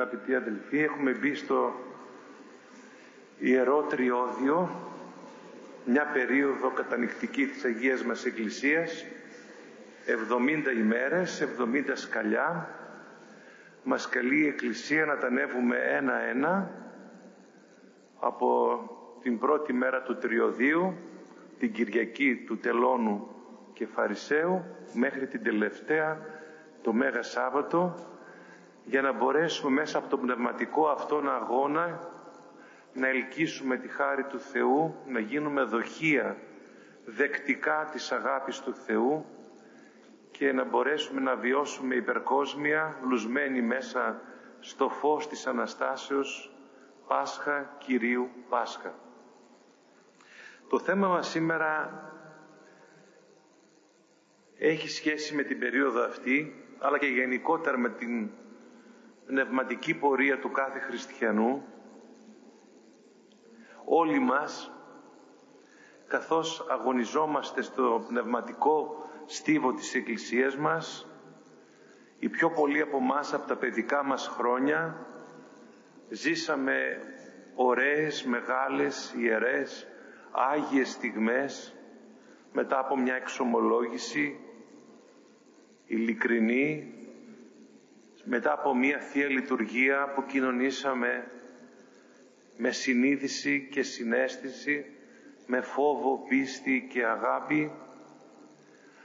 αγαπητοί αδελφοί. Έχουμε μπει στο Ιερό Τριώδιο, μια περίοδο κατανυχτική της Αγίας μας Εκκλησίας, 70 ημέρες, 70 σκαλιά. Μας καλεί η Εκκλησία να τα ανέβουμε ένα-ένα από την πρώτη μέρα του Τριωδίου, την Κυριακή του Τελώνου και Φαρισαίου, μέχρι την τελευταία, το Μέγα Σάββατο, για να μπορέσουμε μέσα από τον πνευματικό αυτόν αγώνα να ελκύσουμε τη χάρη του Θεού, να γίνουμε δοχεία δεκτικά της αγάπης του Θεού και να μπορέσουμε να βιώσουμε υπερκόσμια λουσμένοι μέσα στο φως της Αναστάσεως Πάσχα Κυρίου Πάσχα. Το θέμα μας σήμερα έχει σχέση με την περίοδο αυτή αλλά και γενικότερα με την πνευματική πορεία του κάθε χριστιανού όλοι μας καθώς αγωνιζόμαστε στο πνευματικό στίβο της Εκκλησίας μας οι πιο πολλοί από μας από τα παιδικά μας χρόνια ζήσαμε ωραίες, μεγάλες, ιερές, άγιες στιγμές μετά από μια εξομολόγηση ειλικρινή μετά από μια Θεία Λειτουργία που κοινωνήσαμε με συνείδηση και συνέστηση, με φόβο, πίστη και αγάπη,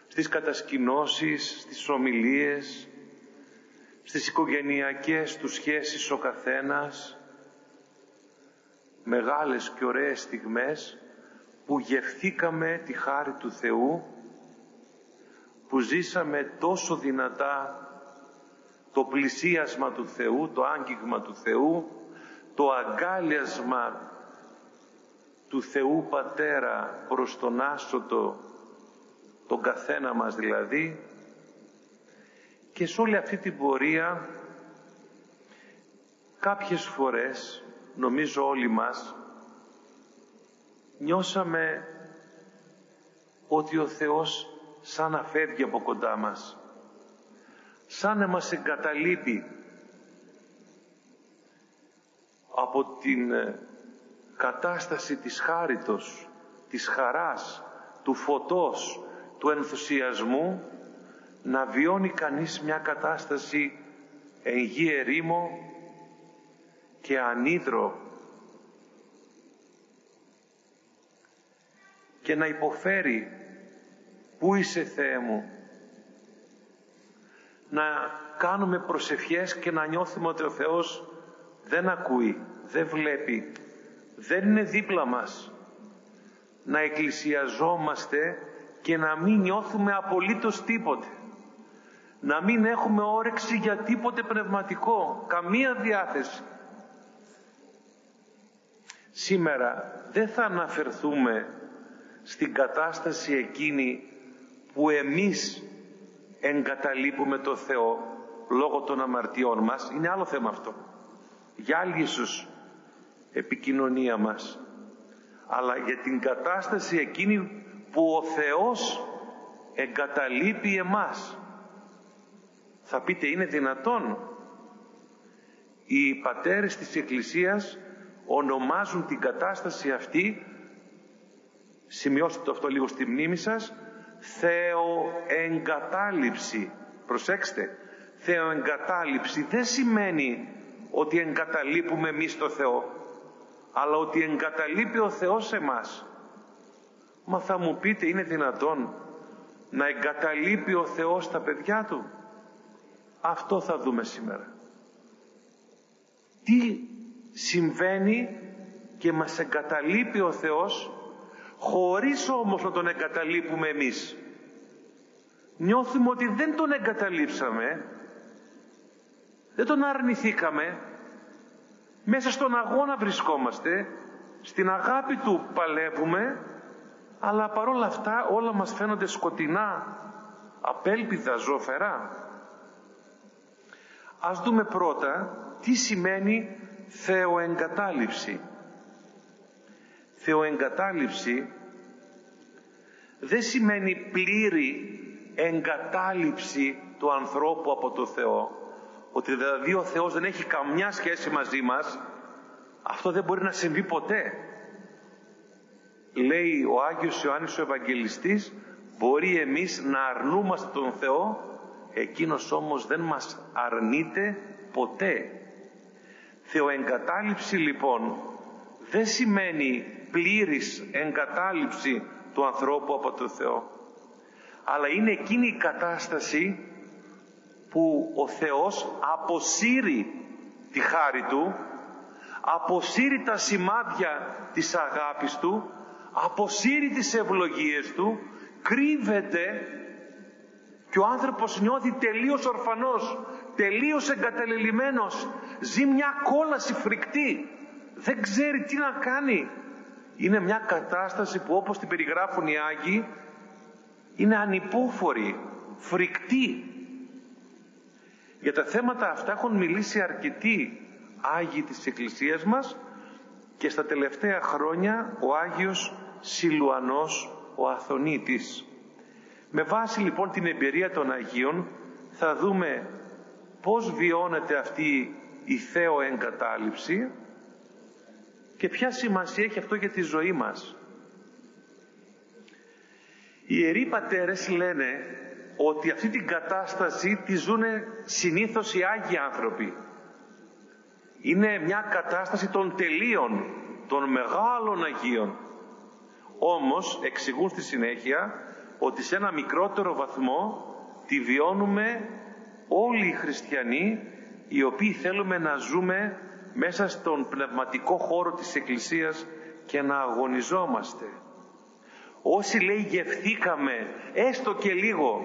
στις κατασκηνώσεις, στις ομιλίες, στις οικογενειακές του σχέσεις ο καθένας, μεγάλες και ωραίες στιγμές που γευθήκαμε τη χάρη του Θεού, που ζήσαμε τόσο δυνατά το πλησίασμα του Θεού, το άγγιγμα του Θεού, το αγκάλιασμα του Θεού Πατέρα προς τον άσωτο, τον καθένα μας δηλαδή, και σε όλη αυτή την πορεία κάποιες φορές, νομίζω όλοι μας, νιώσαμε ότι ο Θεός σαν να φεύγει από κοντά μας σαν να μας εγκαταλείπει από την ε, κατάσταση της χάριτος, της χαράς, του φωτός, του ενθουσιασμού να βιώνει κανείς μια κατάσταση εν γη ερήμο και ανίδρο. Και να υποφέρει «Πού είσαι Θεέ μου» να κάνουμε προσευχές και να νιώθουμε ότι ο Θεός δεν ακούει, δεν βλέπει, δεν είναι δίπλα μας. Να εκκλησιαζόμαστε και να μην νιώθουμε απολύτως τίποτε. Να μην έχουμε όρεξη για τίποτε πνευματικό, καμία διάθεση. Σήμερα δεν θα αναφερθούμε στην κατάσταση εκείνη που εμείς εγκαταλείπουμε το Θεό λόγω των αμαρτιών μας. Είναι άλλο θέμα αυτό. Για άλλη ίσως επικοινωνία μας αλλά για την κατάσταση εκείνη που ο Θεός εγκαταλείπει εμάς. Θα πείτε είναι δυνατόν; Οι πατέρες της Εκκλησίας ονομάζουν την κατάσταση αυτή σημειώστε το αυτό λίγο στη μνήμη σας θεοεγκατάληψη. Προσέξτε, θεοεγκατάληψη δεν σημαίνει ότι εγκαταλείπουμε εμείς το Θεό, αλλά ότι εγκαταλείπει ο Θεός εμάς. Μα θα μου πείτε, είναι δυνατόν να εγκαταλείπει ο Θεός τα παιδιά Του; Αυτό θα δούμε σήμερα. Τι συμβαίνει και μας εγκαταλείπει ο Θεός χωρίς όμως να τον εγκαταλείπουμε εμείς. Νιώθουμε ότι δεν τον εγκαταλείψαμε, δεν τον αρνηθήκαμε, μέσα στον αγώνα βρισκόμαστε, στην αγάπη του παλεύουμε, αλλά παρόλα αυτά όλα μας φαίνονται σκοτεινά, απέλπιδα, ζωφερά. Ας δούμε πρώτα τι σημαίνει θεοεγκατάλειψη θεοεγκατάλειψη δεν σημαίνει πλήρη εγκατάλειψη του ανθρώπου από το Θεό ότι δηλαδή ο Θεός δεν έχει καμιά σχέση μαζί μας, αυτό δεν μπορεί να συμβεί ποτέ. Λέει ο Άγιος Ιωάννης ο Ευαγγελιστής, μπορεί εμείς να αρνούμαστε τον Θεό, εκείνος όμως δεν μας αρνείται ποτέ. Θεοεγκατάλειψη λοιπόν δεν σημαίνει πλήρης εγκατάλειψη του ανθρώπου από τον Θεό. Αλλά είναι εκείνη η κατάσταση που ο Θεός αποσύρει τη χάρη Του, αποσύρει τα σημάδια της αγάπης Του, αποσύρει τις ευλογίες Του, κρύβεται και ο άνθρωπος νιώθει τελείως ορφανός, τελείως εγκαταλελειμμένος, ζει μια κόλαση φρικτή, δεν ξέρει τι να κάνει. Είναι μια κατάσταση που όπως την περιγράφουν οι Άγιοι, είναι ανυπόφορη, φρικτή. Για τα θέματα αυτά έχουν μιλήσει αρκετοί Άγιοι της Εκκλησίας μας και στα τελευταία χρόνια ο Άγιος Σιλουανός ο Αθωνίτης. Με βάση λοιπόν την εμπειρία των Αγίων θα δούμε πώς βιώνεται αυτή η Θέο εγκατάλειψη και ποια σημασία έχει αυτό για τη ζωή μας. Οι Ιεροί Πατέρες λένε ότι αυτή την κατάσταση τη ζουν συνήθως οι Άγιοι άνθρωποι. Είναι μια κατάσταση των τελείων, των μεγάλων Αγίων. Όμως εξηγούν στη συνέχεια ότι σε ένα μικρότερο βαθμό τη βιώνουμε όλοι οι χριστιανοί οι οποίοι θέλουμε να ζούμε μέσα στον πνευματικό χώρο της Εκκλησίας και να αγωνιζόμαστε. Όσοι λέει γευθήκαμε έστω και λίγο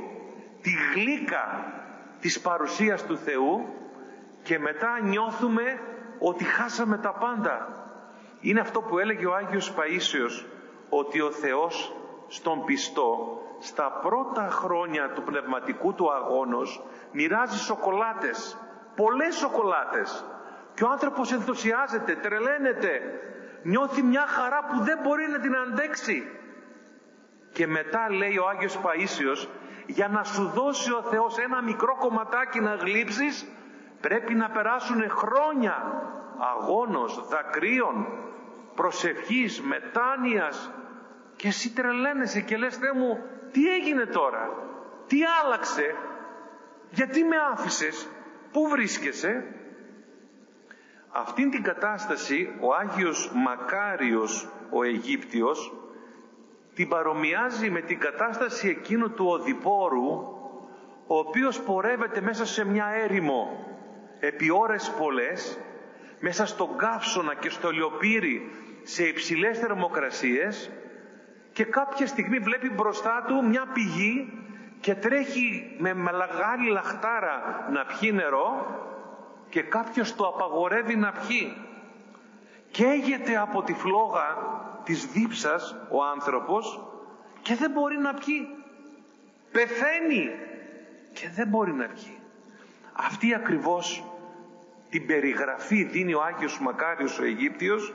τη γλύκα της παρουσίας του Θεού και μετά νιώθουμε ότι χάσαμε τα πάντα. Είναι αυτό που έλεγε ο Άγιος Παΐσιος ότι ο Θεός στον πιστό στα πρώτα χρόνια του πνευματικού του αγώνος μοιράζει σοκολάτες, πολλές σοκολάτες και ο άνθρωπος ενθουσιάζεται, τρελαίνεται, νιώθει μια χαρά που δεν μπορεί να την αντέξει. Και μετά λέει ο Άγιος Παΐσιος, για να σου δώσει ο Θεός ένα μικρό κομματάκι να γλύψεις, πρέπει να περάσουν χρόνια αγώνος, δακρύων, προσευχής, μετάνοιας και εσύ τρελαίνεσαι και λες Θεέ μου τι έγινε τώρα, τι άλλαξε, γιατί με άφησες, πού βρίσκεσαι; Αυτήν την κατάσταση ο Άγιος Μακάριος ο Αιγύπτιος την παρομοιάζει με την κατάσταση εκείνου του οδηπόρου ο οποίος πορεύεται μέσα σε μια έρημο επί ώρες πολλές μέσα στον καύσωνα και στο λιοπύρι σε υψηλές θερμοκρασίες και κάποια στιγμή βλέπει μπροστά του μια πηγή και τρέχει με μεγάλη λαχτάρα να πιει νερό και κάποιος το απαγορεύει να πιει. Καίγεται από τη φλόγα της δίψας ο άνθρωπος και δεν μπορεί να πιει. Πεθαίνει και δεν μπορεί να πιει. Αυτή ακριβώς την περιγραφή δίνει ο Άγιος Μακάριος ο Αιγύπτιος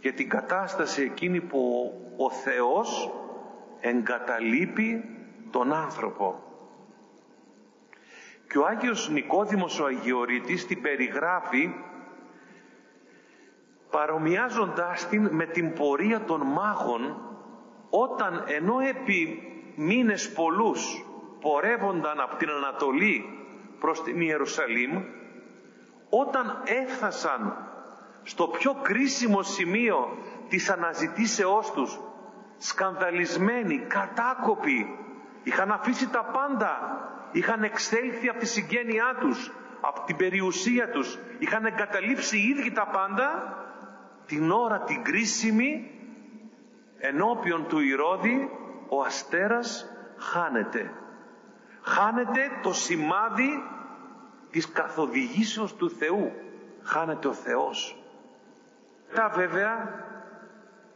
για την κατάσταση εκείνη που ο Θεός εγκαταλείπει τον άνθρωπο. Και ο Άγιος Νικόδημος ο Αγιορείτης την περιγράφει παρομοιάζοντάς την με την πορεία των μάγων όταν ενώ επί μήνες πολλούς πορεύονταν από την Ανατολή προς την Ιερουσαλήμ όταν έφτασαν στο πιο κρίσιμο σημείο της αναζητήσεώς τους σκανδαλισμένοι, κατάκοποι είχαν αφήσει τα πάντα είχαν εξέλθει από τη συγγένειά τους από την περιουσία τους. Είχαν εγκαταλείψει οι ίδιοι τα πάντα την ώρα την κρίσιμη ενώπιον του Ηρώδη ο αστέρας χάνεται. Χάνεται το σημάδι της καθοδηγήσεως του Θεού. Χάνεται ο Θεός. Τα βέβαια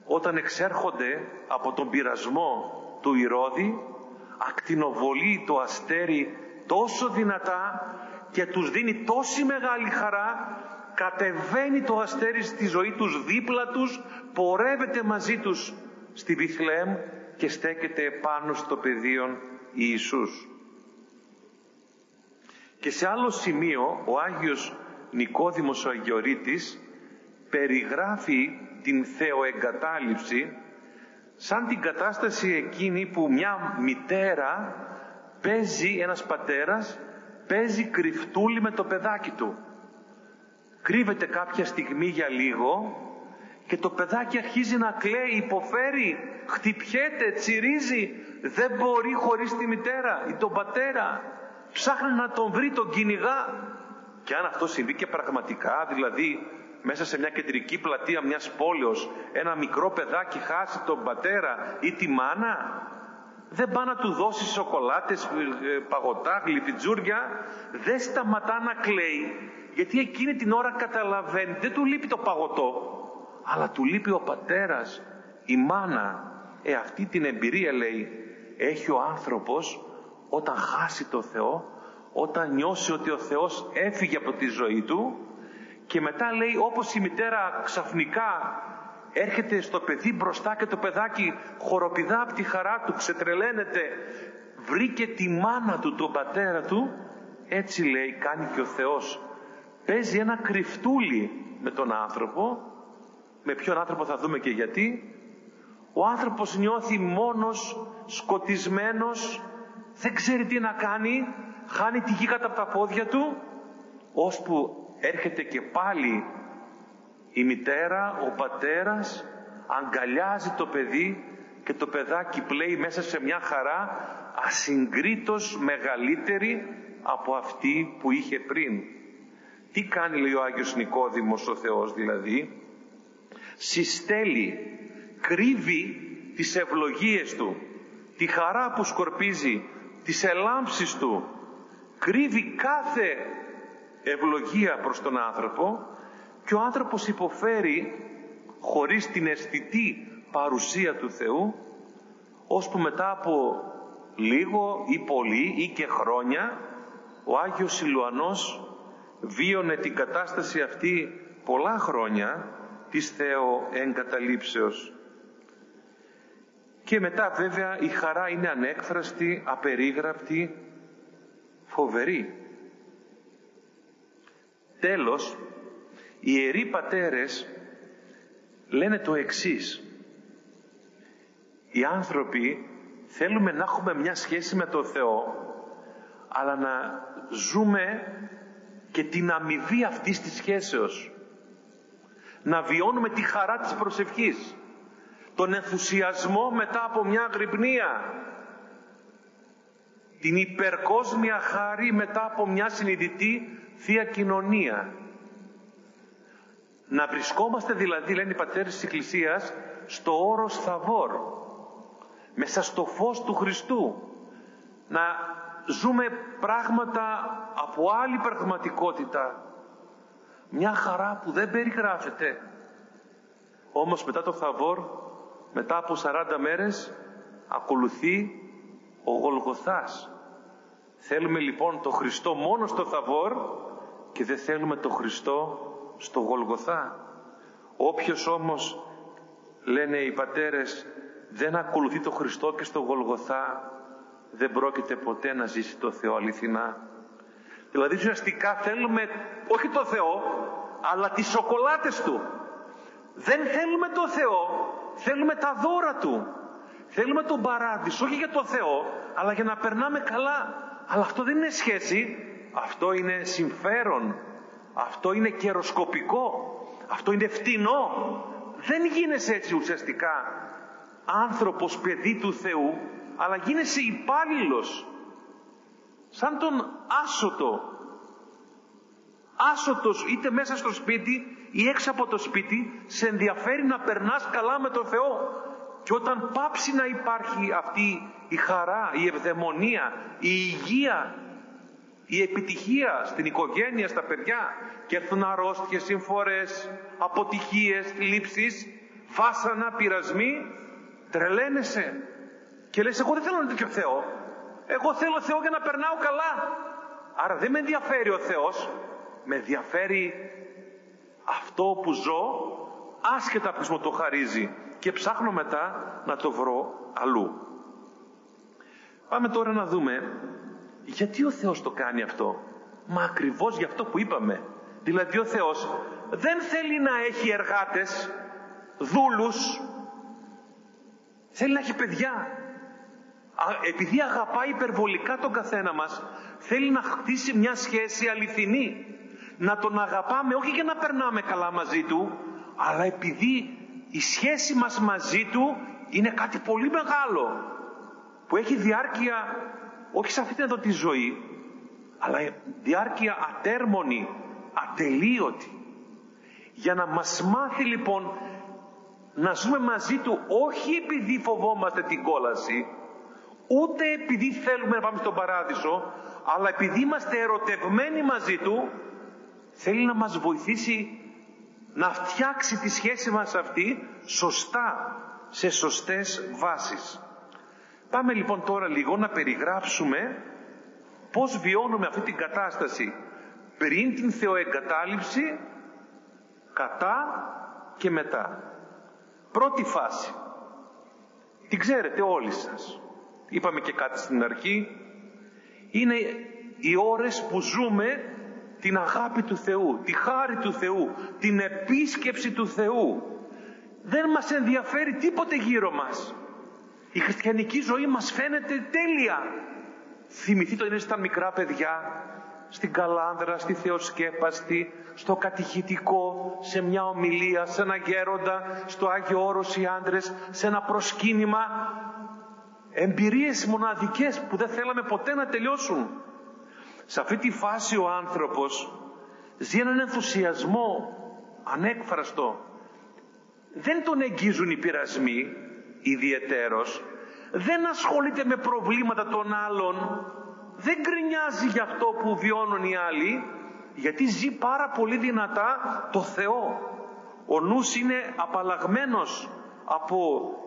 όταν εξέρχονται από τον πειρασμό του Ηρώδη ακτινοβολεί το αστέρι τόσο δυνατά και τους δίνει τόση μεγάλη χαρά κατεβαίνει το αστέρι στη ζωή τους δίπλα τους πορεύεται μαζί τους στη Βιθλέμ και στέκεται πάνω στο πεδίο Ιησούς. Και σε άλλο σημείο ο Άγιος Νικόδημος ο Αγιορείτης περιγράφει την θεοεγκατάλειψη σαν την κατάσταση εκείνη που μια μητέρα παίζει, ένας πατέρας, παίζει κρυφτούλη με το παιδάκι του. Κρύβεται κάποια στιγμή για λίγο και το παιδάκι αρχίζει να κλαίει, υποφέρει, χτυπιέται, τσιρίζει, δεν μπορεί χωρίς τη μητέρα ή τον πατέρα. Ψάχνει να τον βρει, τον κυνηγά. Και αν αυτό συμβεί και πραγματικά, δηλαδή μέσα σε μια κεντρική πλατεία μιας πόλεως ένα μικρό παιδάκι χάσει τον πατέρα ή τη μάνα, δεν πάει να του δώσει σοκολάτες, ε, παγωτά, γλυφιτζούρια, δεν σταματά να κλαίει, γιατί εκείνη την ώρα καταλαβαίνει, δεν του λείπει το παγωτό, αλλά του λείπει ο πατέρας, η μάνα. Ε, αυτή την εμπειρία λέει, έχει ο άνθρωπος όταν χάσει το Θεό, όταν νιώσει ότι ο Θεός έφυγε από τη ζωή του και μετά λέει όπως η μητέρα ξαφνικά έρχεται στο παιδί μπροστά και το παιδάκι χοροπηδά από τη χαρά του, ξετρελαίνεται, βρήκε τη μάνα του, τον πατέρα του, έτσι λέει κάνει και ο Θεός. Παίζει ένα κρυφτούλι με τον άνθρωπο, με ποιον άνθρωπο θα δούμε και γιατί. Ο άνθρωπος νιώθει μόνος, σκοτισμένος, δεν ξέρει τι να κάνει, χάνει τη γη κατά από τα πόδια του, ώσπου έρχεται και πάλι η μητέρα, ο πατέρας αγκαλιάζει το παιδί και το παιδάκι πλέει μέσα σε μια χαρά ασυγκρίτως μεγαλύτερη από αυτή που είχε πριν. Τι κάνει λέει ο Άγιος Νικόδημος ο Θεός δηλαδή; Συστέλει, κρύβει τις ευλογίες Του, τη χαρά που σκορπίζει, τις ελάμψεις Του. Κρύβει κάθε ευλογία προς τον άνθρωπο και ο άνθρωπος υποφέρει χωρίς την αισθητή παρουσία του Θεού ώσπου μετά από λίγο ή πολύ ή και χρόνια ο Άγιος Σιλουανός βίωνε την κατάσταση αυτή πολλά χρόνια της Θεό εγκαταλείψεως. Και μετά βέβαια η χαρά είναι ανέκφραστη, απερίγραπτη, φοβερή. Τέλος, οι Ιεροί Πατέρες λένε το εξής. Οι άνθρωποι θέλουμε να έχουμε μια σχέση με το Θεό, αλλά να ζούμε και την αμοιβή αυτής της σχέσεως. Να βιώνουμε τη χαρά της προσευχής, τον ενθουσιασμό μετά από μια γρυπνία, την υπερκόσμια χάρη μετά από μια συνειδητή Θεία Κοινωνία. Να βρισκόμαστε δηλαδή, λένε οι πατέρες της Εκκλησίας, στο όρος Θαβόρ, μέσα στο φως του Χριστού. Να ζούμε πράγματα από άλλη πραγματικότητα. Μια χαρά που δεν περιγράφεται. Όμως μετά το Θαβόρ, μετά από 40 μέρες, ακολουθεί ο Γολγοθάς. Θέλουμε λοιπόν το Χριστό μόνο στο Θαβόρ και δεν θέλουμε το Χριστό στο Γολγοθά. Όποιος όμως, λένε οι πατέρες, δεν ακολουθεί το Χριστό και στο Γολγοθά, δεν πρόκειται ποτέ να ζήσει το Θεό αληθινά. Δηλαδή ουσιαστικά θέλουμε όχι το Θεό, αλλά τις σοκολάτες Του. Δεν θέλουμε το Θεό, θέλουμε τα δώρα Του. Θέλουμε τον παράδεισο, όχι για το Θεό, αλλά για να περνάμε καλά. Αλλά αυτό δεν είναι σχέση, αυτό είναι συμφέρον, αυτό είναι καιροσκοπικό, αυτό είναι φτηνό. Δεν γίνεσαι έτσι ουσιαστικά άνθρωπος, παιδί του Θεού, αλλά γίνεσαι υπάλληλος. Σαν τον άσωτο. Άσωτος είτε μέσα στο σπίτι ή έξω από το σπίτι, σε ενδιαφέρει να περνάς καλά με τον Θεό. Και όταν πάψει να υπάρχει αυτή η χαρά, η ευδαιμονία, η υγεία, η επιτυχία στην οικογένεια, στα παιδιά και έρθουν αρρώστιες, συμφορές, αποτυχίες, λήψεις, βάσανα, πειρασμοί, τρελαίνεσαι και λες εγώ δεν θέλω ένα τέτοιο Θεό. Εγώ θέλω Θεό για να περνάω καλά. Άρα δεν με ενδιαφέρει ο Θεός, με ενδιαφέρει αυτό που ζω, άσχετα που μου το χαρίζει και ψάχνω μετά να το βρω αλλού. Πάμε τώρα να δούμε γιατί ο Θεός το κάνει αυτό; Μα ακριβώς για αυτό που είπαμε. Δηλαδή ο Θεός δεν θέλει να έχει εργάτες, δούλους, θέλει να έχει παιδιά. Επειδή αγαπάει υπερβολικά τον καθένα μας, θέλει να χτίσει μια σχέση αληθινή. Να τον αγαπάμε όχι για να περνάμε καλά μαζί του, αλλά επειδή η σχέση μας μαζί του είναι κάτι πολύ μεγάλο που έχει διάρκεια όχι σε αυτήν εδώ τη ζωή αλλά διάρκεια ατέρμονη, ατελείωτη για να μας μάθει λοιπόν να ζούμε μαζί του όχι επειδή φοβόμαστε την κόλαση ούτε επειδή θέλουμε να πάμε στον παράδεισο αλλά επειδή είμαστε ερωτευμένοι μαζί του θέλει να μας βοηθήσει να φτιάξει τη σχέση μας αυτή σωστά, σε σωστές βάσεις. Πάμε λοιπόν τώρα λίγο να περιγράψουμε πώς βιώνουμε αυτή την κατάσταση πριν την θεοεγκατάλειψη, κατά και μετά. Πρώτη φάση. Την ξέρετε όλοι σας. Είπαμε και κάτι στην αρχή. Είναι οι ώρες που ζούμε την αγάπη του Θεού, τη χάρη του Θεού, την επίσκεψη του Θεού. Δεν μας ενδιαφέρει τίποτε γύρω μας. Η χριστιανική ζωή μας φαίνεται τέλεια. Θυμηθείτε όταν ήσταν μικρά παιδιά, στην Καλάνδρα, στη Θεοσκέπαστη, στο κατηχητικό, σε μια ομιλία, σε ένα γέροντα, στο Άγιο Όρος οι άντρες, σε ένα προσκύνημα. Εμπειρίες μοναδικές που δεν θέλαμε ποτέ να τελειώσουν. Σε αυτή τη φάση ο άνθρωπος ζει έναν ενθουσιασμό ανέκφραστο. Δεν τον εγγίζουν οι πειρασμοί ιδιαιτέρως. Δεν ασχολείται με προβλήματα των άλλων. Δεν γκρινιάζει για αυτό που βιώνουν οι άλλοι. Γιατί ζει πάρα πολύ δυνατά το Θεό. Ο νους είναι απαλλαγμένος από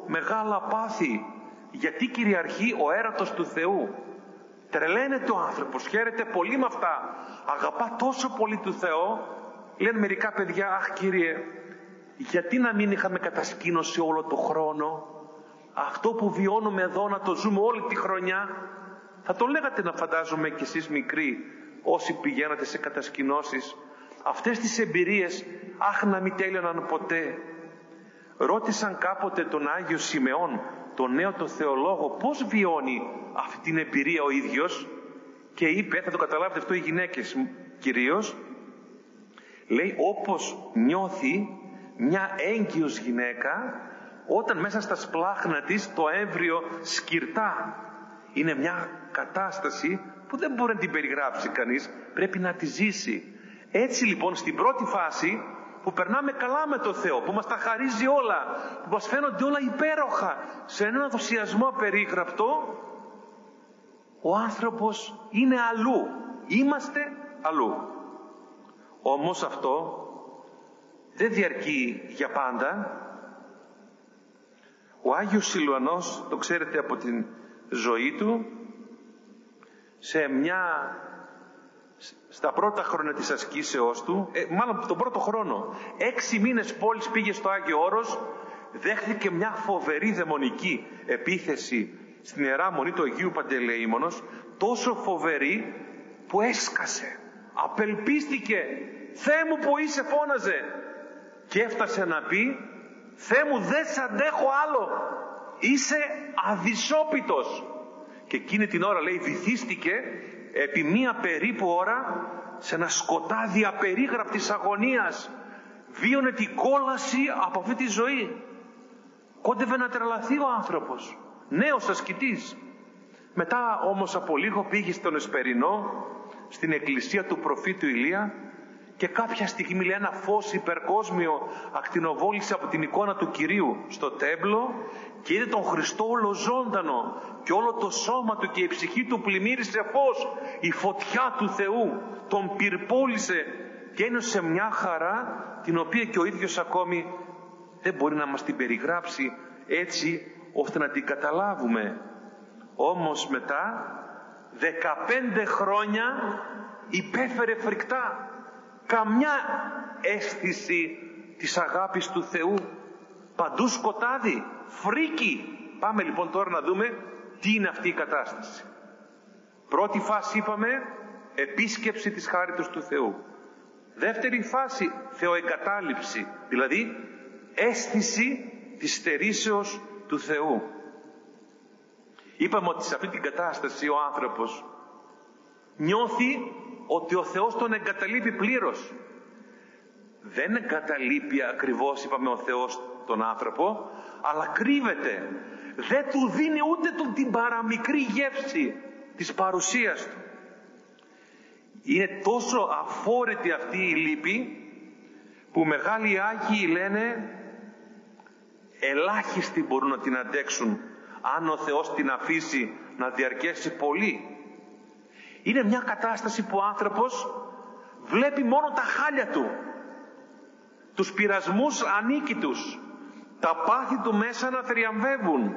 μεγάλα πάθη. Γιατί κυριαρχεί ο έρωτος του Θεού. Τρελαίνεται ο άνθρωπος, χαίρεται πολύ με αυτά. Αγαπά τόσο πολύ του Θεό. Λένε μερικά παιδιά, αχ Κύριε, γιατί να μην είχαμε κατασκήνωση όλο το χρόνο; Αυτό που βιώνουμε εδώ να το ζούμε όλη τη χρονιά. Θα το λέγατε να φαντάζομαι κι εσείς μικροί, όσοι πηγαίνατε σε κατασκηνώσεις. Αυτές τις εμπειρίες, αχ να μην τέλειωναν ποτέ. Ρώτησαν κάποτε τον Άγιο Σιμεών, τον νέο το θεολόγο, πώς βιώνει αυτή την εμπειρία ο ίδιος και είπε, θα το καταλάβετε αυτό οι γυναίκες κυρίως, λέει όπως νιώθει μια έγκυος γυναίκα όταν μέσα στα σπλάχνα της το έμβριο σκυρτά. Είναι μια κατάσταση που δεν μπορεί να την περιγράψει κανείς, πρέπει να τη ζήσει. Έτσι λοιπόν στην πρώτη φάση που περνάμε καλά με το Θεό, που μας τα χαρίζει όλα, που μας φαίνονται όλα υπέροχα, σε έναν ενθουσιασμό περίγραπτο, ο άνθρωπος είναι αλλού. Είμαστε αλλού. Όμως αυτό δεν διαρκεί για πάντα. Ο Άγιος Σιλουανός, το ξέρετε από την ζωή του, σε μια στα πρώτα χρόνια της ασκήσεώς του, ε, μάλλον τον πρώτο χρόνο, έξι μήνες πόλης πήγε στο Άγιο Όρος, δέχθηκε μια φοβερή δαιμονική επίθεση στην Ιερά Μονή του Αγίου Παντελεήμονος, τόσο φοβερή που έσκασε, απελπίστηκε, «Θεέ μου που είσαι» φώναζε και έφτασε να πει «Θεέ μου δεν σ' αντέχω άλλο, είσαι αδυσόπιτος» και εκείνη την ώρα λέει βυθίστηκε επί μία περίπου ώρα σε ένα σκοτάδι απερίγραπτης αγωνίας. Βίωνε την κόλαση από αυτή τη ζωή. Κόντευε να τρελαθεί ο άνθρωπος. Νέος ασκητής. Μετά όμως από λίγο πήγε στον Εσπερινό στην εκκλησία του προφήτου Ηλία και κάποια στιγμή λέει ένα φως υπερκόσμιο ακτινοβόλησε από την εικόνα του Κυρίου στο τέμπλο και είδε τον Χριστό ολοζώντανο και όλο το σώμα του και η ψυχή του πλημμύρισε φως. Η φωτιά του Θεού τον πυρπόλησε και ένωσε μια χαρά την οποία και ο ίδιος ακόμη δεν μπορεί να μας την περιγράψει έτσι ώστε να την καταλάβουμε. Όμως μετά 15 χρόνια υπέφερε φρικτά καμιά αίσθηση της αγάπης του Θεού παντού σκοτάδι φρίκι πάμε λοιπόν τώρα να δούμε τι είναι αυτή η κατάσταση πρώτη φάση είπαμε επίσκεψη της χάριτος του Θεού. Δεύτερη φάση, θεοεγκατάλειψη, δηλαδή αίσθηση της στερήσεως του Θεού. Είπαμε ότι σε αυτή την κατάσταση ο άνθρωπος νιώθει ότι ο Θεός τον εγκαταλείπει πλήρως. Δεν εγκαταλείπει ακριβώς, είπαμε, ο Θεός τον άνθρωπο, αλλά κρύβεται. Δεν του δίνει ούτε του την παραμικρή γεύση της παρουσίας του. Είναι τόσο αφόρητη αυτή η λύπη που μεγάλοι Άγιοι λένε ελάχιστοι μπορούν να την αντέξουν αν ο Θεός την αφήσει να διαρκέσει πολύ. Είναι μια κατάσταση που ο άνθρωπος βλέπει μόνο τα χάλια του, τους πειρασμούς ανίκητους, τα πάθη του μέσα να θριαμβεύουν.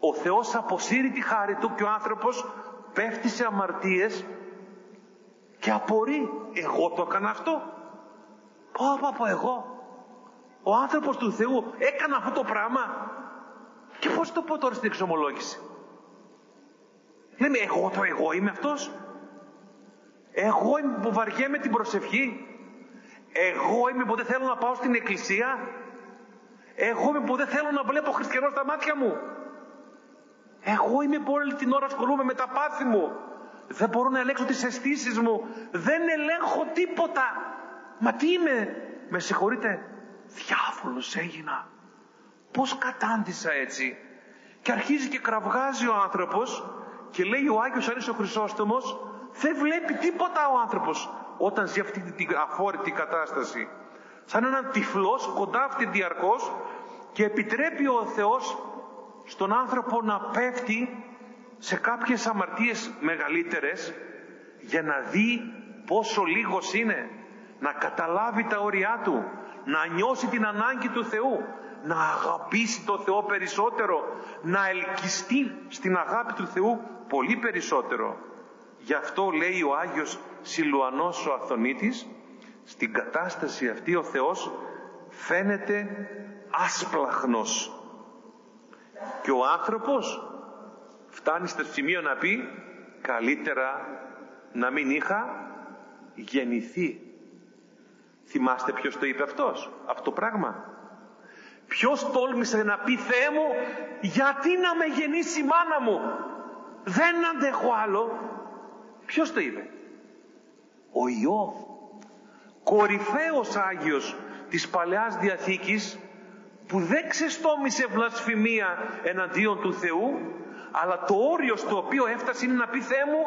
Ο Θεός αποσύρει τη χάρη του και ο άνθρωπος πέφτει σε αμαρτίες και απορεί. Εγώ το έκανα αυτό. Πω, πω, πω, εγώ. Ο άνθρωπος του Θεού έκανε αυτό το πράγμα. Και πώς το πω τώρα στην εξομολόγηση. Λέμε εγώ το εγώ είμαι αυτός. Εγώ είμαι που βαριέμαι την προσευχή. Εγώ είμαι που δεν θέλω να πάω στην εκκλησία. Εγώ είμαι που δεν θέλω να βλέπω χριστιανό στα μάτια μου. Εγώ είμαι που όλη την ώρα ασχολούμαι με τα πάθη μου. Δεν μπορώ να ελέγξω τις αισθήσεις μου. Δεν ελέγχω τίποτα. Μα τι είμαι. Με συγχωρείτε. Διάβολος έγινα. Πώς κατάντησα έτσι. Και αρχίζει και κραυγάζει ο άνθρωπος και λέει ο Άγιος Αρής Χρυσόστομος δεν βλέπει τίποτα ο άνθρωπος όταν ζει αυτή την αφόρητη κατάσταση. Σαν έναν τυφλός κοντάφτει διαρκώς και επιτρέπει ο Θεός στον άνθρωπο να πέφτει σε κάποιες αμαρτίες μεγαλύτερες για να δει πόσο λίγος είναι, να καταλάβει τα όρια του, να νιώσει την ανάγκη του Θεού, να αγαπήσει το Θεό περισσότερο, να ελκυστεί στην αγάπη του Θεού πολύ περισσότερο. Γι' αυτό λέει ο Άγιος Σιλουανός ο Αθωνίτης, στην κατάσταση αυτή ο Θεός φαίνεται άσπλαχνος. Και ο άνθρωπος φτάνει στο σημείο να πει καλύτερα να μην είχα γεννηθεί. Θυμάστε ποιος το είπε αυτός, αυτό το πράγμα. Ποιος τόλμησε να πει Θεέ μου γιατί να με γεννήσει η μάνα μου. Δεν αντέχω άλλο. Ποιος το είπε; Ο Ιώβ. Κορυφαίος Άγιος της Παλαιάς Διαθήκης που δεν ξεστόμησε βλασφημία εναντίον του Θεού αλλά το όριο στο οποίο έφτασε είναι να πει Θεέ μου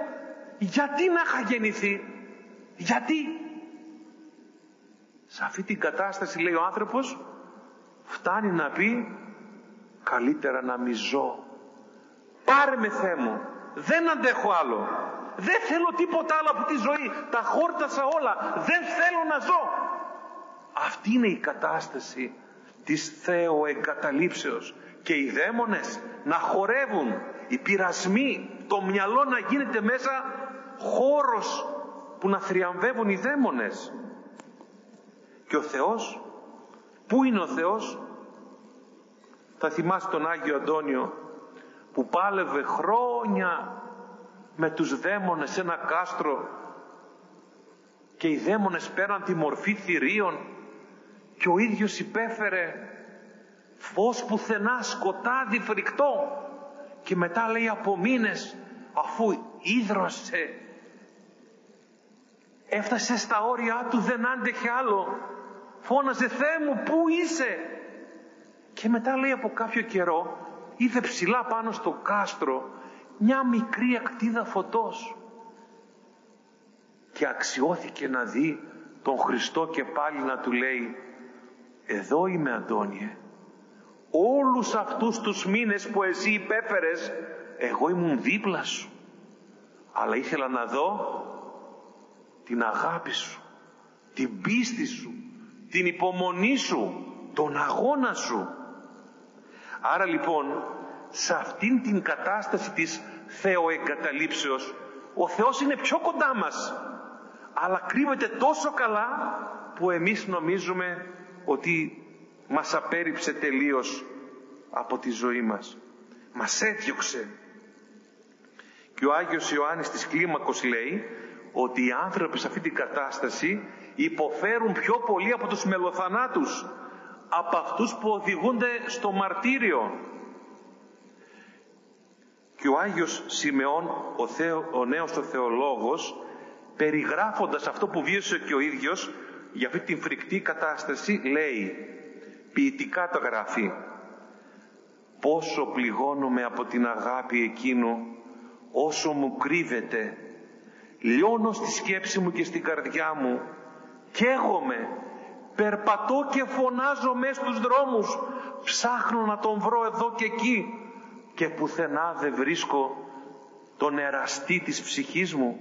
γιατί να είχα γεννηθεί; Γιατί; Σε αυτή την κατάσταση λέει ο άνθρωπος φτάνει να πει καλύτερα να μη ζω πάρε με Θεέ μου. Δεν αντέχω άλλο. Δεν θέλω τίποτα άλλο από τη ζωή. Τα χόρτασα όλα. Δεν θέλω να ζω. Αυτή είναι η κατάσταση της θεοεγκαταλείψεως. Και οι δαίμονες να χορεύουν. Οι πειρασμοί το μυαλό να γίνεται μέσα χώρος που να θριαμβεύουν οι δαίμονες. Και ο Θεός Πού είναι ο Θεός; Θα θυμάστε τον Άγιο Αντώνιο που πάλευε χρόνια με τους δαίμονες σε ένα κάστρο και οι δαίμονες πέραν τη μορφή θηρίων και ο ίδιος υπέφερε φως πουθενά σκοτάδι φρικτό και μετά λέει από μήνες αφού ίδρωσε έφτασε στα όρια του δεν άντεχε άλλο φώναζε Θεέ μου πού είσαι και μετά λέει από κάποιο καιρό είδε ψηλά πάνω στο κάστρο μια μικρή ακτίδα φωτός. Και αξιώθηκε να δει τον Χριστό και πάλι να του λέει εδώ είμαι Αντώνιε. Όλους αυτούς τους μήνες που εσύ υπέφερες εγώ ήμουν δίπλα σου. Αλλά ήθελα να δω την αγάπη σου την πίστη σου την υπομονή σου, τον αγώνα σου. Άρα λοιπόν, σε αυτήν την κατάσταση της θεοεγκαταλείψεως, ο Θεός είναι πιο κοντά μας, αλλά κρύβεται τόσο καλά που εμείς νομίζουμε ότι μας απέριψε τελείως από τη ζωή μας. Μας έδιωξε. Και ο Άγιος Ιωάννης της Κλίμακος λέει ότι οι άνθρωποι σε αυτή την κατάσταση υποφέρουν πιο πολύ από τους μελοθανάτους, από αυτούς που οδηγούνται στο μαρτύριο. Και ο Άγιος Σιμεών, ο, Θεο, ο νέος ο θεολόγος, περιγράφοντας αυτό που βίωσε και ο ίδιος για αυτή την φρικτή κατάσταση, λέει, ποιητικά το γράφει, πόσο πληγώνομαι από την αγάπη εκείνου, όσο μου κρύβεται, λιώνω στη σκέψη μου και στην καρδιά μου, καίγομαι, περπατώ και φωνάζω μέσα στους δρόμους, ψάχνω να τον βρω εδώ και εκεί και πουθενά δεν βρίσκω τον εραστή της ψυχής μου.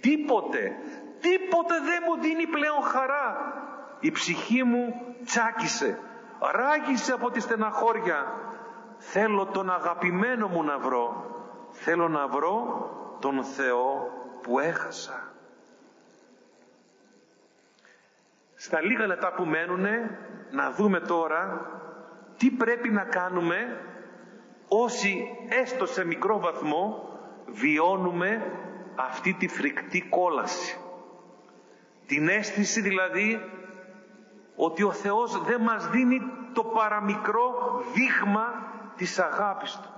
Τίποτε, τίποτε δεν μου δίνει πλέον χαρά. Η ψυχή μου τσάκισε, ράγισε από τη στεναχώρια. Θέλω τον αγαπημένο μου να βρω. Θέλω να βρω τον Θεό που έχασα. Στα λίγα λεπτά που μένουν να δούμε τώρα τι πρέπει να κάνουμε όσοι έστω σε μικρό βαθμό βιώνουμε αυτή τη φρικτή κόλαση. Την αίσθηση δηλαδή ότι ο Θεός δεν μας δίνει το παραμικρό δείγμα της αγάπης Του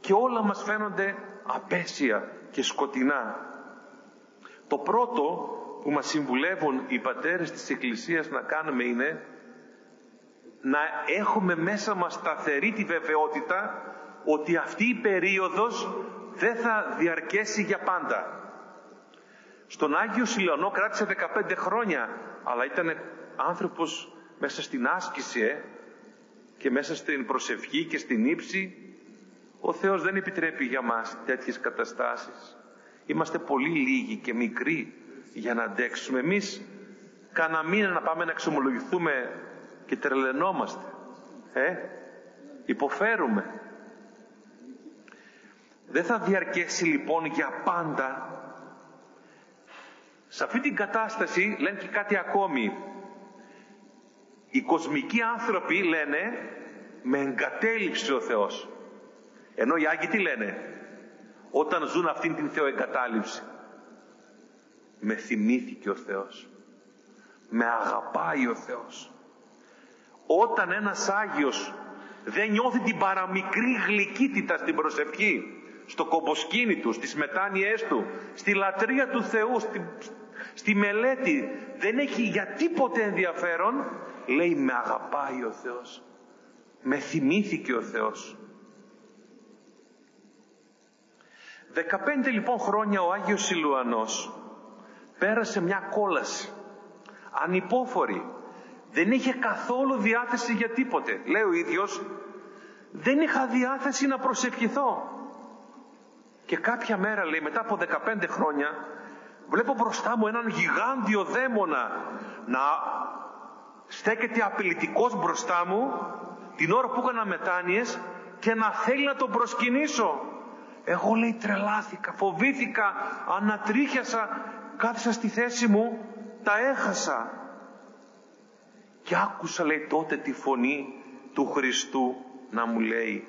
και όλα μας φαίνονται απέσια και σκοτεινά. Το πρώτο που μας συμβουλεύουν οι πατέρες της Εκκλησίας να κάνουμε είναι να έχουμε μέσα μας σταθερή τη βεβαιότητα ότι αυτή η περίοδος δεν θα διαρκέσει για πάντα. Στον Άγιο Σιλωνό κράτησε 15 χρόνια, αλλά ήταν άνθρωπος μέσα στην άσκηση ε, και μέσα στην προσευχή και στην ύψη. Ο Θεός δεν επιτρέπει για μας τέτοιες καταστάσεις. Είμαστε πολύ λίγοι και μικροί για να αντέξουμε. Εμείς κάνα μήνα να πάμε να εξομολογηθούμε και τρελαινόμαστε. Ε, υποφέρουμε. Δεν θα διαρκέσει λοιπόν για πάντα. Σε αυτή την κατάσταση λένε και κάτι ακόμη. Οι κοσμικοί άνθρωποι λένε με εγκατέλειψε ο Θεός. Ενώ οι Άγιοι τι λένε; Όταν ζουν αυτήν την θεοεγκατάλειψη. Με θυμήθηκε ο Θεός. Με αγαπάει ο Θεός. Όταν ένας Άγιος δεν νιώθει την παραμικρή γλυκύτητα στην προσευχή, στο κομποσκίνη του, στις μετάνοιές του, στη λατρεία του Θεού, στη, στη μελέτη, δεν έχει για τίποτε ενδιαφέρον, λέει με αγαπάει ο Θεός. Με θυμήθηκε ο Θεός. 15 λοιπόν χρόνια ο Άγιος Σιλουανός πέρασε μια κόλαση, ανυπόφορη, δεν είχε καθόλου διάθεση για τίποτε. Λέει ο ίδιος, δεν είχα διάθεση να προσευχηθώ. Και κάποια μέρα λέει μετά από 15 χρόνια βλέπω μπροστά μου έναν γιγάντιο δαίμονα να στέκεται απειλητικός μπροστά μου την ώρα που έκανα μετάνοιες και να θέλει να τον προσκυνήσω. Εγώ λέει τρελάθηκα, φοβήθηκα, ανατρίχιασα, κάθισα στη θέση μου, τα έχασα. Και άκουσα λέει τότε τη φωνή του Χριστού να μου λέει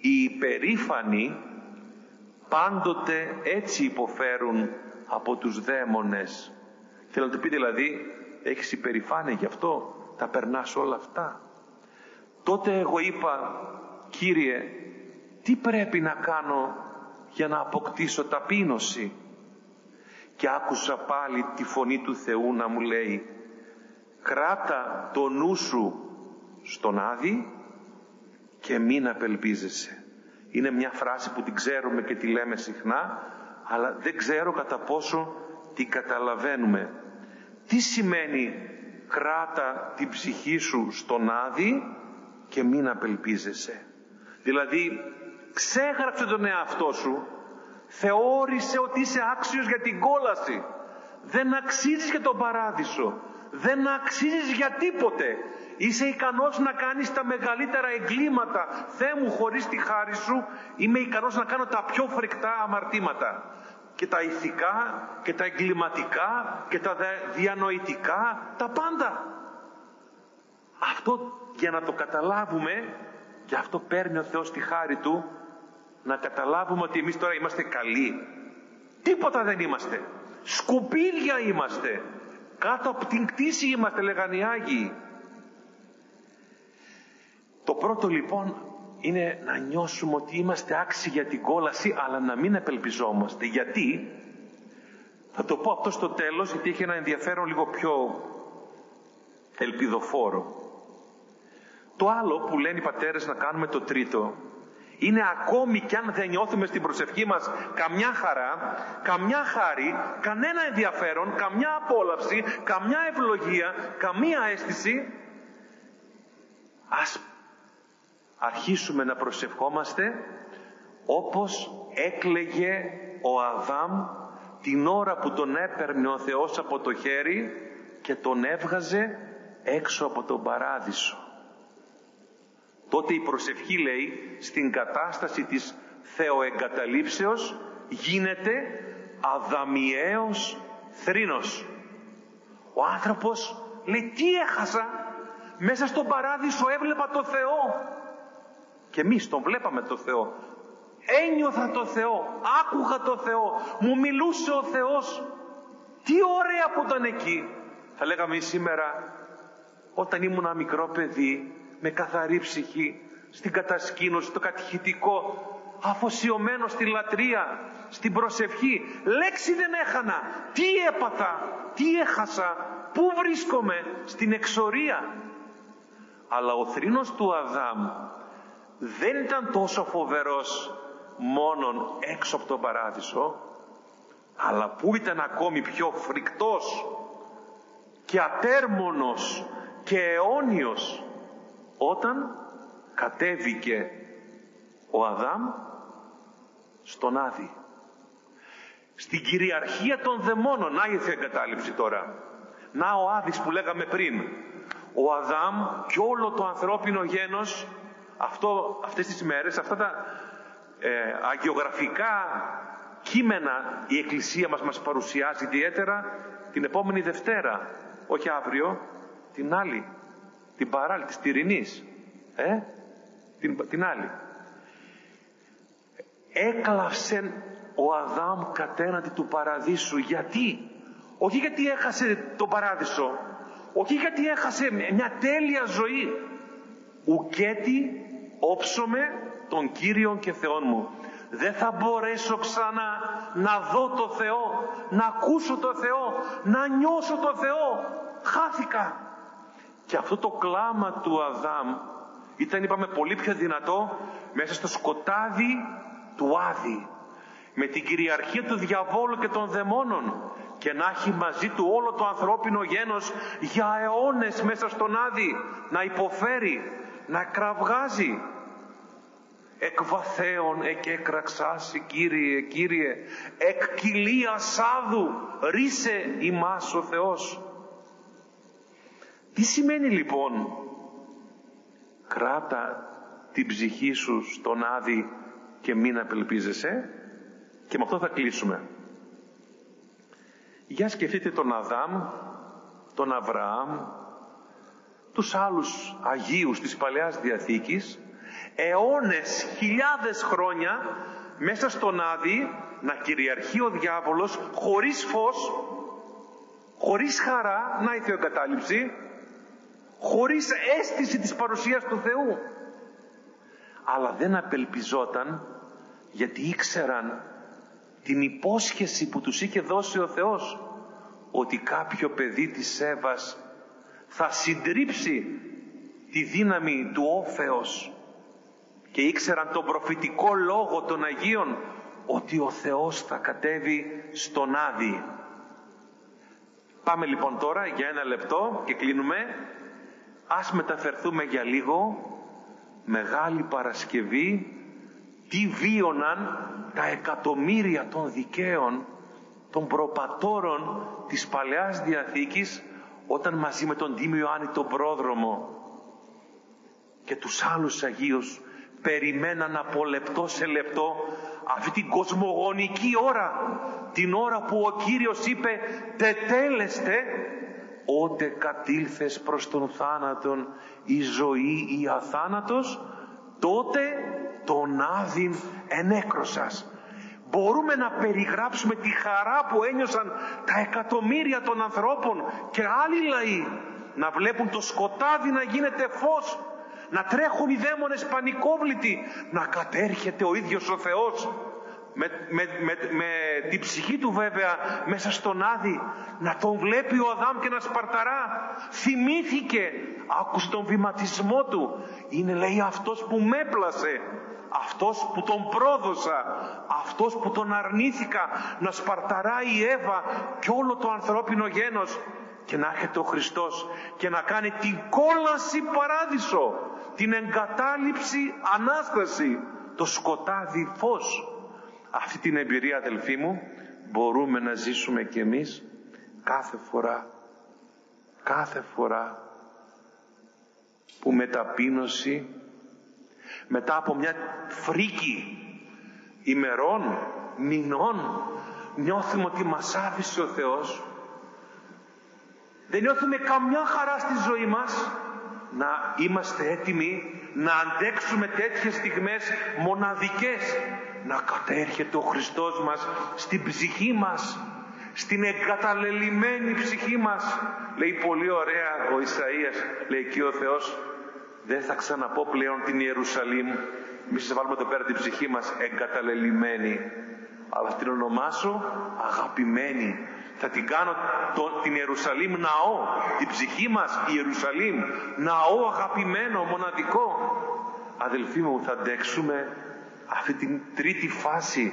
«Οι υπερήφανοι πάντοτε έτσι υποφέρουν από τους δαίμονες. Θέλω να του πει δηλαδή, έχεις υπερηφάνεια γι' αυτό, τα περνάς όλα αυτά. Τότε εγώ είπα, Κύριε, τι πρέπει να κάνω για να αποκτήσω ταπείνωση. Και άκουσα πάλι τη φωνή του Θεού να μου λέει, κράτα το νου σου στον Άδη και μην απελπίζεσαι. Είναι μια φράση που την ξέρουμε και τη λέμε συχνά, αλλά δεν ξέρω κατά πόσο την καταλαβαίνουμε. Τι σημαίνει κράτα την ψυχή σου στον Άδη και μην απελπίζεσαι. Δηλαδή, ξέγραψε τον εαυτό σου, θεώρησε ότι είσαι άξιος για την κόλαση. Δεν αξίζεις για τον παράδεισο. Δεν αξίζεις για τίποτε. Είσαι ικανός να κάνεις τα μεγαλύτερα εγκλήματα. Θεέ μου χωρίς τη χάρη σου είμαι ικανός να κάνω τα πιο φρικτά αμαρτήματα. Και τα ηθικά και τα εγκληματικά και τα διανοητικά, τα πάντα. Αυτό για να το καταλάβουμε και αυτό παίρνει ο Θεός τη χάρη Του να καταλάβουμε ότι εμείς τώρα είμαστε καλοί. Τίποτα δεν είμαστε. Σκουπίδια είμαστε. Κάτω από την κτήση είμαστε λέγανε οι Άγιοι. Το πρώτο λοιπόν είναι να νιώσουμε ότι είμαστε άξιοι για την κόλαση αλλά να μην απελπιζόμαστε. Γιατί, θα το πω αυτό στο τέλος γιατί έχει ένα ενδιαφέρον λίγο πιο ελπιδοφόρο. Το άλλο που λένε οι πατέρες να κάνουμε το τρίτο είναι ακόμη κι αν δεν νιώθουμε στην προσευχή μας καμιά χαρά, καμιά χάρη, κανένα ενδιαφέρον, καμιά απόλαυση, καμιά ευλογία, καμία αίσθηση, ας αρχίσουμε να προσευχόμαστε όπως έκλεγε ο Αδάμ την ώρα που τον έπαιρνε ο Θεός από το χέρι και τον έβγαζε έξω από τον παράδεισο. Τότε η προσευχή λέει στην κατάσταση της θεοεγκαταλείψεως γίνεται αδαμιαίος θρήνος. Ο άνθρωπος λέει τι έχασα; Μέσα στον παράδεισο έβλεπα το Θεό και εμείς τον βλέπαμε το Θεό. Ένιωθα το Θεό άκουγα το Θεό μου μιλούσε ο Θεός. Τι ωραία που ήταν εκεί θα λέγαμε σήμερα όταν ήμουν ένα μικρό παιδί με καθαρή ψυχή στην κατασκήνωση, το κατηχητικό αφοσιωμένο στη λατρεία στην προσευχή. Λέξη δεν έχανα. Τι έπαθα, τι έχασα πού βρίσκομαι στην εξορία. Αλλά ο θρήνος του Αδάμ δεν ήταν τόσο φοβερός μόνον έξω από τον παράδεισο αλλά που ήταν ακόμη πιο φρικτός και ατέρμονος και αιώνιος όταν κατέβηκε ο Αδάμ στον Άδη. Στην κυριαρχία των δαιμόνων, να η εγκατάλειψη τώρα. Να ο Άδης που λέγαμε πριν. Ο Αδάμ και όλο το ανθρώπινο γένος αυτό, αυτές τις μέρες, αυτά τα ε, αγιογραφικά κείμενα η Εκκλησία μας μας παρουσιάζει ιδιαίτερα την επόμενη Δευτέρα, όχι αύριο, την άλλη, την παράλληλη, της Τυρινής, ε, την, την άλλη. Έκλαψε ο Αδάμ κατέναντι του παραδείσου. Γιατί; Όχι γιατί έχασε τον παράδεισο. Όχι γιατί έχασε μια τέλεια ζωή. Ουκέτι όψομαι τον Κύριον και Θεόν μου. Δεν θα μπορέσω ξανά να δω το Θεό, να ακούσω το Θεό, να νιώσω το Θεό. Χάθηκα. Και αυτό το κλάμα του Αδάμ ήταν είπαμε πολύ πιο δυνατό μέσα στο σκοτάδι του Άδη. Με την κυριαρχία του διαβόλου και των δαιμόνων. Και να έχει μαζί του όλο το ανθρώπινο γένος για αιώνες μέσα στον Άδη. Να υποφέρει, να κραυγάζει. Εκ βαθέων εκέκραξάσι Κύριε, Κύριε. Εκ κοιλίας σάδου ρίσε ημάς ο Θεός τι σημαίνει λοιπόν κράτα την ψυχή σου στον Άδη και μην απελπίζεσαι; Και με αυτό θα κλείσουμε. Για σκεφτείτε τον Αδάμ, τον Αβραάμ, τους άλλους Αγίους της Παλαιάς Διαθήκης, αιώνες, χιλιάδες χρόνια μέσα στον Άδη να κυριαρχεί ο διάβολος χωρίς φως, χωρίς χαρά, να η θεοκατάληψη, χωρίς αίσθηση της παρουσίας του Θεού. Αλλά δεν απελπιζόταν γιατί ήξεραν την υπόσχεση που τους είχε δώσει ο Θεός ότι κάποιο παιδί της Εύας θα συντρίψει τη δύναμη του όφεως. Και ήξεραν τον προφητικό λόγο των Αγίων ότι ο Θεός θα κατέβει στον Άδη. Πάμε λοιπόν τώρα για ένα λεπτό και κλείνουμε ας μεταφερθούμε για λίγο. Μεγάλη Παρασκευή. Τι βίωναν τα εκατομμύρια των δικαίων των προπατόρων της Παλαιάς Διαθήκης όταν μαζί με τον Τίμιο Ιωάννη τον πρόδρομο και τους άλλους Αγίους περιμέναν από λεπτό σε λεπτό αυτή την κοσμογονική ώρα την ώρα που ο Κύριος είπε τετέλεστε ότε κατήλθες προς τον θάνατον η ζωή ή αθάνατος τότε τον άδειν ενέκροσας. Μπορούμε να περιγράψουμε τη χαρά που ένιωσαν τα εκατομμύρια των ανθρώπων και άλλοι λαοί να βλέπουν το σκοτάδι να γίνεται φως, να τρέχουν οι δαίμονες πανικόβλητοι, να κατέρχεται ο ίδιος ο Θεός με, με, με, με την ψυχή του βέβαια μέσα στον Άδη να τον βλέπει ο Αδάμ και να σπαρταρά. Θυμήθηκε. Άκουσε τον βηματισμό του. Είναι λέει αυτός που με έπλασε. Αυτός που τον πρόδωσα. Αυτός που τον αρνήθηκα. Να σπαρταράει η Εύα και όλο το ανθρώπινο γένος. Και να έρχεται ο Χριστός και να κάνει την κόλαση παράδεισο. Την εγκατάλειψη Ανάσταση. Το σκοτάδι φως αυτή την εμπειρία αδελφοί μου μπορούμε να ζήσουμε κι εμείς κάθε φορά κάθε φορά που με ταπείνωση μετά από μια φρίκη ημερών, μηνών νιώθουμε ότι μας άφησε ο Θεός. Δεν νιώθουμε καμιά χαρά στη ζωή μας να είμαστε έτοιμοι να αντέξουμε τέτοιες στιγμές μοναδικές να κατέρχεται ο Χριστός μας στην ψυχή μας στην εγκαταλελειμμένη ψυχή μας. Λέει πολύ ωραία ο Ισαΐας λέει εκεί ο Θεός. Δεν θα ξαναπώ πλέον την Ιερουσαλήμ. Μη σας βάλουμε εδώ πέρα την ψυχή μας εγκαταλελειμμένη. Αλλά θα την ονομάσω αγαπημένη. Θα την κάνω το, την Ιερουσαλήμ ναό την ψυχή μας Ιερουσαλήμ. Ναό αγαπημένο μοναδικό αδελφοί μου θα αντέξουμε αυτή την τρίτη φάση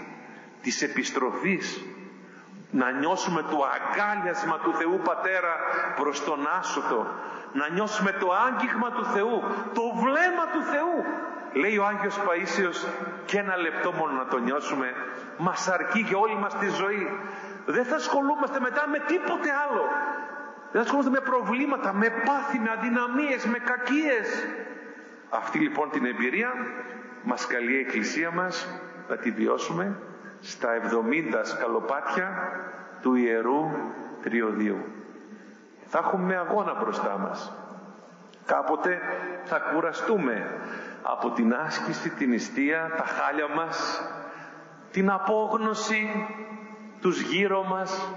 της επιστροφής να νιώσουμε το αγκάλιασμα του Θεού Πατέρα προς τον άσωτο. Να νιώσουμε το άγγιγμα του Θεού το βλέμμα του Θεού. Λέει ο Άγιος Παΐσιος και ένα λεπτό μόνο να το νιώσουμε. Μας αρκεί για όλη μας τη ζωή. Δεν θα ασχολούμαστε μετά με τίποτε άλλο. Δεν θα ασχολούμαστε με προβλήματα με πάθη, με αδυναμίες, με κακίες αυτή λοιπόν την εμπειρία μας καλεί η Εκκλησία μας να τη βιώσουμε στα 70 σκαλοπάτια του Ιερού Τριωδίου. Θα έχουμε αγώνα μπροστά μας. Κάποτε θα κουραστούμε από την άσκηση, την ιστία, τα χάλια μας, την απόγνωση, τους γύρω μας,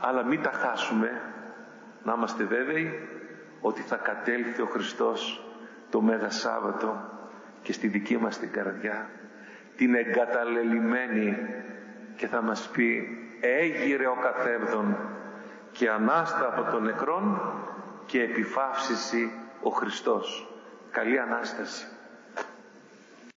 αλλά μην τα χάσουμε, να είμαστε βέβαιοι ότι θα κατέλθει ο Χριστός το Μέγα Σάββατο και στη δική μας την καρδιά την εγκαταλελειμμένη και θα μας πει έγειρε ο καθέβδον και ανάστα από τον νεκρόν και επιφάυσιση ο Χριστός. Καλή Ανάσταση.